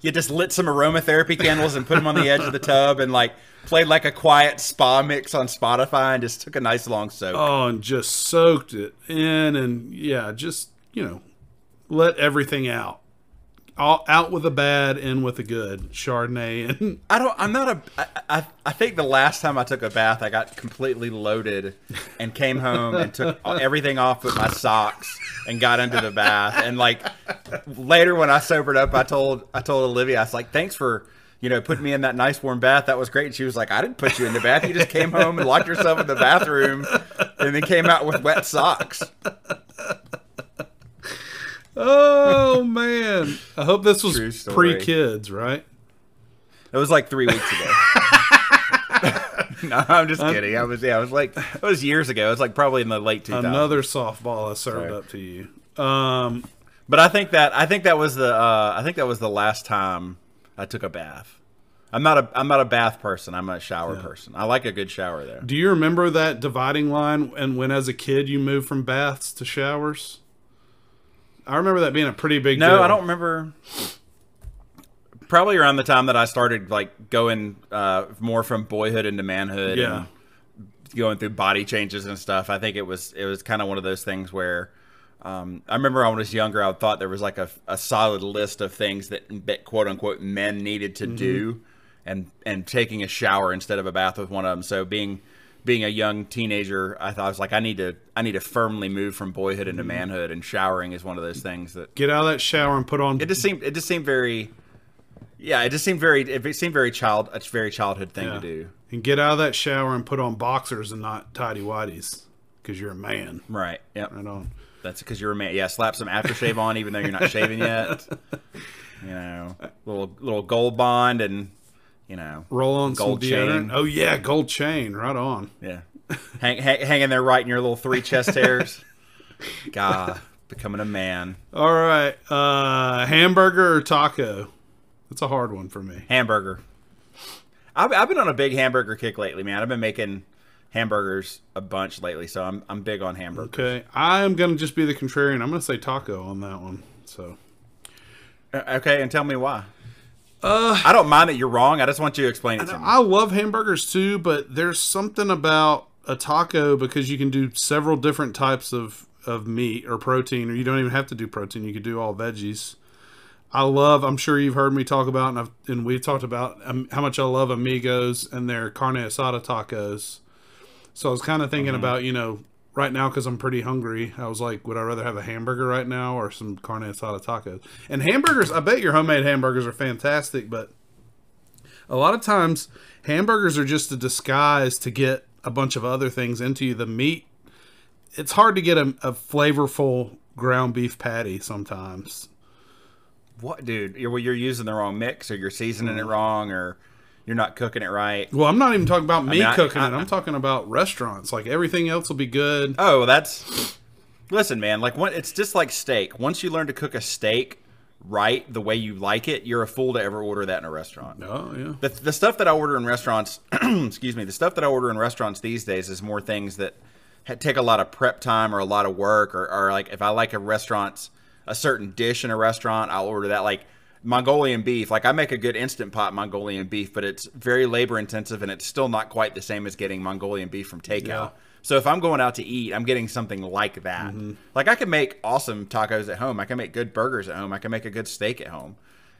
you just lit some aromatherapy candles and put them on the edge of the tub and like played like a quiet spa mix on Spotify and just took a nice long soak. Oh, and just soaked it in, and yeah, just you know, let everything out. All out with the bad, in with the good. Chardonnay and I don't. I'm not a. I, I, I think the last time I took a bath, I got completely loaded, and came home and took everything off with my socks and got into the bath. And like later when I sobered up, I told I told Olivia, I was like, "Thanks for." You know, putting me in that nice warm bath. That was great. And she was like, I didn't put you in the bath. You just came home and locked yourself in the bathroom and then came out with wet socks. Oh man, I hope this was pre kids, right? It was like three weeks ago. no, I'm just kidding. I was yeah, I was like it was years ago. It was like probably in the late 2000s. Another softball I served Sorry. up to you. Um, But I think that I think that was the uh, I think that was the last time I took a bath. I'm not a I'm not a bath person. I'm a shower person. I like a good shower there. do you remember that dividing line and when as a kid you moved from baths to showers? I remember that being a pretty big No, deal. I don't remember. Probably around the time that I started like going uh, more from boyhood into manhood. Yeah. And going through body changes and stuff. I think it was it was kind of one of those things where um, I remember when I was younger, I thought there was like a, a solid list of things that, that quote unquote men needed to do, and and taking a shower instead of a bath was one of them. So being being a young teenager, I thought I was like I need to I need to firmly move from boyhood into mm-hmm. manhood, and showering is one of those things that Get out of that shower and put on it just seemed it just seemed very yeah it just seemed very it seemed very child a very childhood thing Yeah. to do and get out of that shower and put on boxers and not tidy whities because you're a man. right yep Right on. That's because you're a man. Yeah, slap some aftershave on, even though you're not shaving yet. You know, little little gold bond, and you know, Roll on Gold chain. Oh yeah, gold chain. Right on. yeah, hang, hang hanging there right in your little three chest hairs. God, becoming a man. All right, uh, hamburger or taco? That's a hard one for me. Hamburger. I've, I've been on a big hamburger kick lately, man. I've been making hamburgers a bunch lately, so I'm I'm big on hamburgers. Okay, I'm gonna just be the contrarian. I'm gonna say taco on that one. So Uh, Okay, and tell me why. Uh, I don't mind that you're wrong. I just want you to explain it to me. I love hamburgers too, but there's something about a taco because you can do several different types of of meat or protein, or you don't even have to do protein. You could do all veggies. I love. I'm sure you've heard me talk about, and, I've, and we've talked about um, how much I love Amigos and their carne asada tacos. So I was kind of thinking about, you know, right now because I'm pretty hungry. I was like, would I rather have a hamburger right now or some carne asada tacos? And hamburgers, I bet your homemade hamburgers are fantastic, but a lot of times hamburgers are just a disguise to get a bunch of other things into you. The meat, it's hard to get a, a flavorful ground beef patty sometimes. What, dude? You're you're using the wrong mix, or you're seasoning it mm-hmm. wrong, or you're not cooking it right. Well, I'm not even talking about me mean, cooking I- it. I'm talking about restaurants. Like everything else will be good. Oh, that's. Listen, man. Like, what? It's just like steak. Once you learn to cook a steak right, the way you like it, you're a fool to ever order that in a restaurant. Oh yeah. The, the stuff that I order in restaurants, excuse me, the stuff that I order in restaurants these days is more things that take a lot of prep time or a lot of work, or, or like if I like a restaurant's a certain dish in a restaurant, I'll order that. Like Mongolian beef, like I make a good instant pot Mongolian beef, but it's very labor intensive and it's still not quite the same as getting Mongolian beef from takeout. Yeah. So if I'm going out to eat, I'm getting something like that. Mm-hmm. Like I can make awesome tacos at home. I can make good burgers at home. I can make a good steak at home.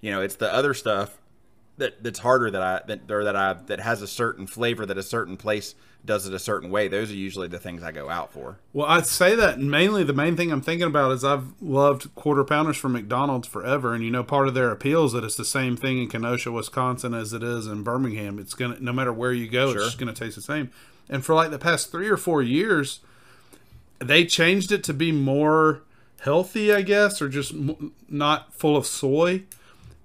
You know, it's the other stuff that that's harder that I that or that I that has a certain flavor that a certain place does it a certain way. Those are usually the things I go out for. Well, I'd say that mainly the main thing I'm thinking about is I've loved quarter pounders from McDonald's forever, and you know part of their appeal is that it's the same thing in Kenosha, Wisconsin, as it is in Birmingham. It's gonna no matter where you go, Sure. it's just gonna taste the same. And for like the past three or four years, they changed it to be more healthy, I guess, or just m- not full of soy.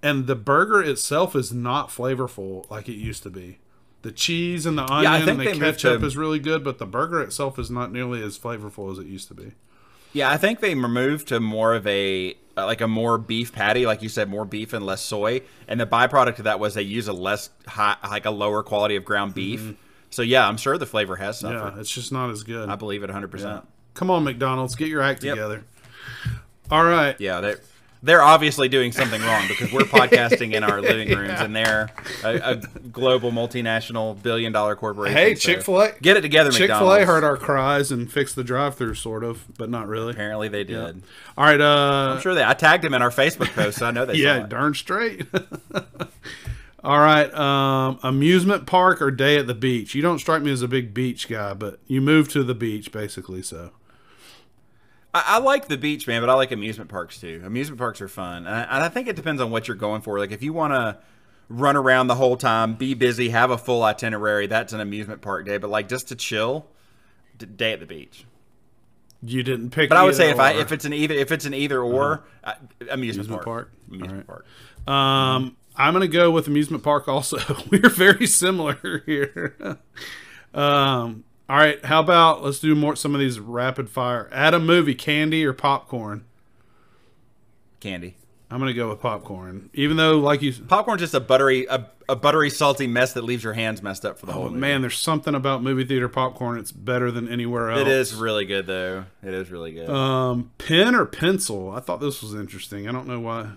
And the burger itself is not flavorful like it used to be. The cheese and the onion think and the ketchup to- is really good, but the burger itself is not nearly as flavorful as it used to be. Yeah, I think they moved to more of a uh, like a more beef patty, like you said, more beef and less soy. And the byproduct of that was they use a less high, like a lower quality of ground beef. So yeah, I'm sure the flavor has Yeah, it's just not as good. I believe it 100. percent Come on, McDonald's, get your act Yep. together. All right. Yeah, they they're obviously doing something wrong because we're podcasting in our living rooms and they're a, a global multinational billion dollar corporation. Hey, so Chick Fil A. get it together, Chick Fil A McDonald's. heard our cries and fixed the drive-through, sort of, but not really. Apparently they did. All right. Uh, I'm sure they. I tagged them in our Facebook post, so I know they. yeah, saw it. darn straight. All right. Um, amusement park or day at the beach? You don't strike me as a big beach guy, but you moved to the beach basically. So I, like the beach, man, but I like amusement parks too. Amusement parks are fun, and I, and I think it depends on what you're going for. Like if you want to run around the whole time, be busy, have a full itinerary, that's an amusement park day. But like just to chill, d- day at the beach. you didn't pick. But I would say if I if it's an either if it's an either or uh, amusement, Amusement park, park? amusement right. park. Um, I'm gonna go with amusement park. Also, we're very similar here. um, all right, how about let's do more some of these rapid fire. Add a movie, candy or popcorn. Candy. I'm gonna go with popcorn, even though, like you, Popcorn's just a buttery a, a buttery salty mess that leaves your hands messed up for the whole oh, movie. man, there's something about movie theater popcorn. It's better than anywhere else. It is really good though. It is really good. Um, pen or pencil? I thought this was interesting. I don't know why.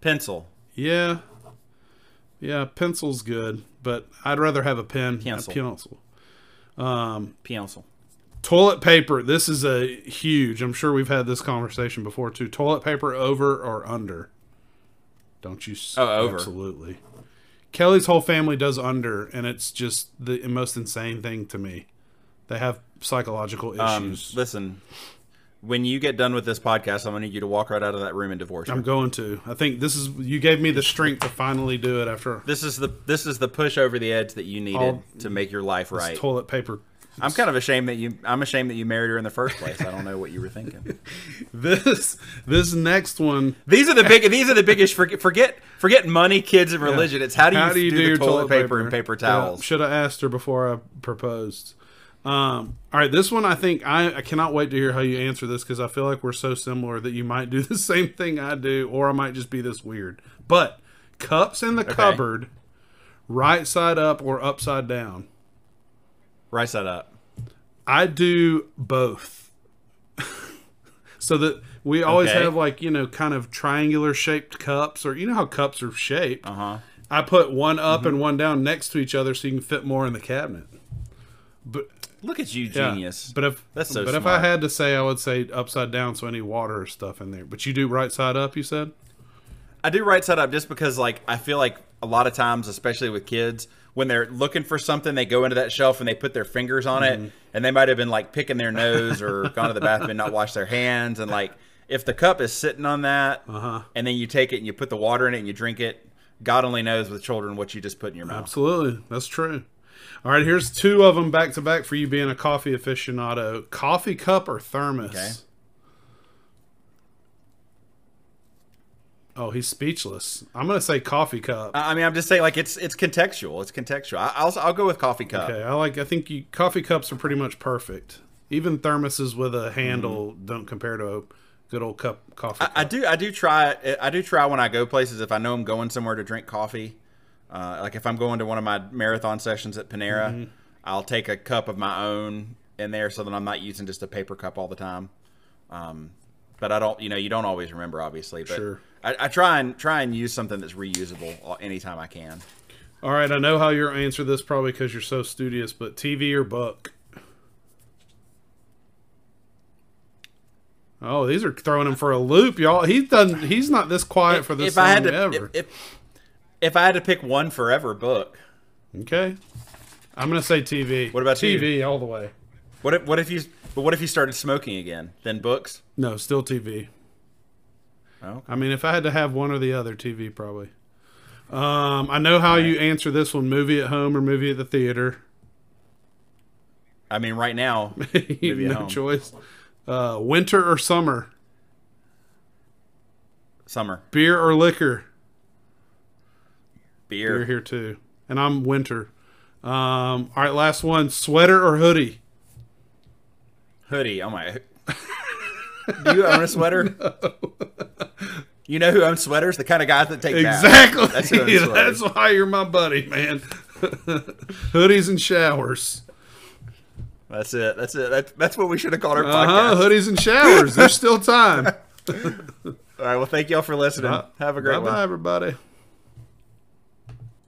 Pencil. Yeah, yeah, pencil's good, but I'd rather have a pen. Pencil. A pencil. Pencil. Toilet paper. This is a huge. I'm sure we've had this conversation before too. Toilet paper over or under? Don't you? Oh, over. Absolutely. Kelly's whole family does under, and it's just the most insane thing to me. They have psychological Um, issues. listen, when you get done with this podcast, I'm gonna need you to walk right out of that room and divorce her. I'm going to. I think this is. You gave me the strength to finally do it after This is the this is the push over the edge that you needed All- to make your life this right. toilet paper. I'm kind of ashamed that you. I'm ashamed that you married her in the first place. I don't know what you were thinking. This this next one. These are the big. These are the biggest. Forget forget forget money, kids, and religion. It's how do you, How do you do, the your toilet, paper, and paper towels? Should have asked her before I proposed. Um, all right, this one I think I, I cannot wait to hear how you answer this because I feel like we're so similar that you might do the same thing I do, or I might just be this weird. But cups in the cupboard, right side up or upside down. Right side up. I do both. so that we always Okay. have like, you know, kind of triangular shaped cups or you know how cups are shaped. Uh huh. I put one up Mm-hmm. and one down next to each other so you can fit more in the cabinet. But Look at you, yeah, genius. But if That's so but if I had to say I would say upside down so any water or stuff in there. But you do right side up, you said? I do right side up just because like I feel like a lot of times, especially with kids, when they're looking for something, they go into that shelf and they put their fingers on Mm-hmm. it, and they might have been like picking their nose or gone to the bathroom and not washed their hands, and like if the cup is sitting on that, Uh-huh. and then you take it and you put the water in it and you drink it, God only knows with children what you just put in your mouth. Absolutely. That's true. All right, here's two of them back to back for you being a coffee aficionado. Coffee cup or thermos? Okay. Oh, he's speechless. I'm going to say coffee cup. I mean, I'm just saying like it's it's contextual. It's contextual. I, I'll I'll go with coffee cup. Okay, I like. I think you, coffee cups are pretty much perfect. Even thermoses with a handle mm. don't compare to a good old cup coffee. I, I do I do try I do try when I go places if I know I'm going somewhere to drink coffee. Uh, like if I'm going to one of my marathon sessions at Panera, Mm-hmm. I'll take a cup of my own in there so that I'm not using just a paper cup all the time. Um, but I don't, you know, you don't always remember, obviously. But Sure. I, I try and try and use something that's reusable anytime I can. All right, I know how you'll answer this probably because you're so studious, but TV or book? Oh, these are throwing him for a loop, y'all. He's done. He's not this quiet for this if I had long to, ever. if, if if I had to pick one forever book, okay, I'm gonna say TV. What about you? TV all the way? what if what if you but what if you started smoking again? Then books. No, still TV. Oh, I mean, if I had to have one or the other, TV probably. Um, I know how you answer this one: movie at home or movie at the theater. I mean, right now, no choice. Uh, winter or summer? summer Beer or liquor? Beer. Beer here too, and I'm winter. Um, all right, last one: sweater or hoodie? hoodie. Oh my! Do you own a sweater? You know who owns sweaters? The kind of guys that take. Exactly. That's That's why you're my buddy, man. Hoodies and showers. That's it. That's it. That's, that's what we should have called our Uh huh. podcast. Hoodies and showers. There's still time. Uh, All right. Well, thank y'all for listening. Have a great bye, everybody.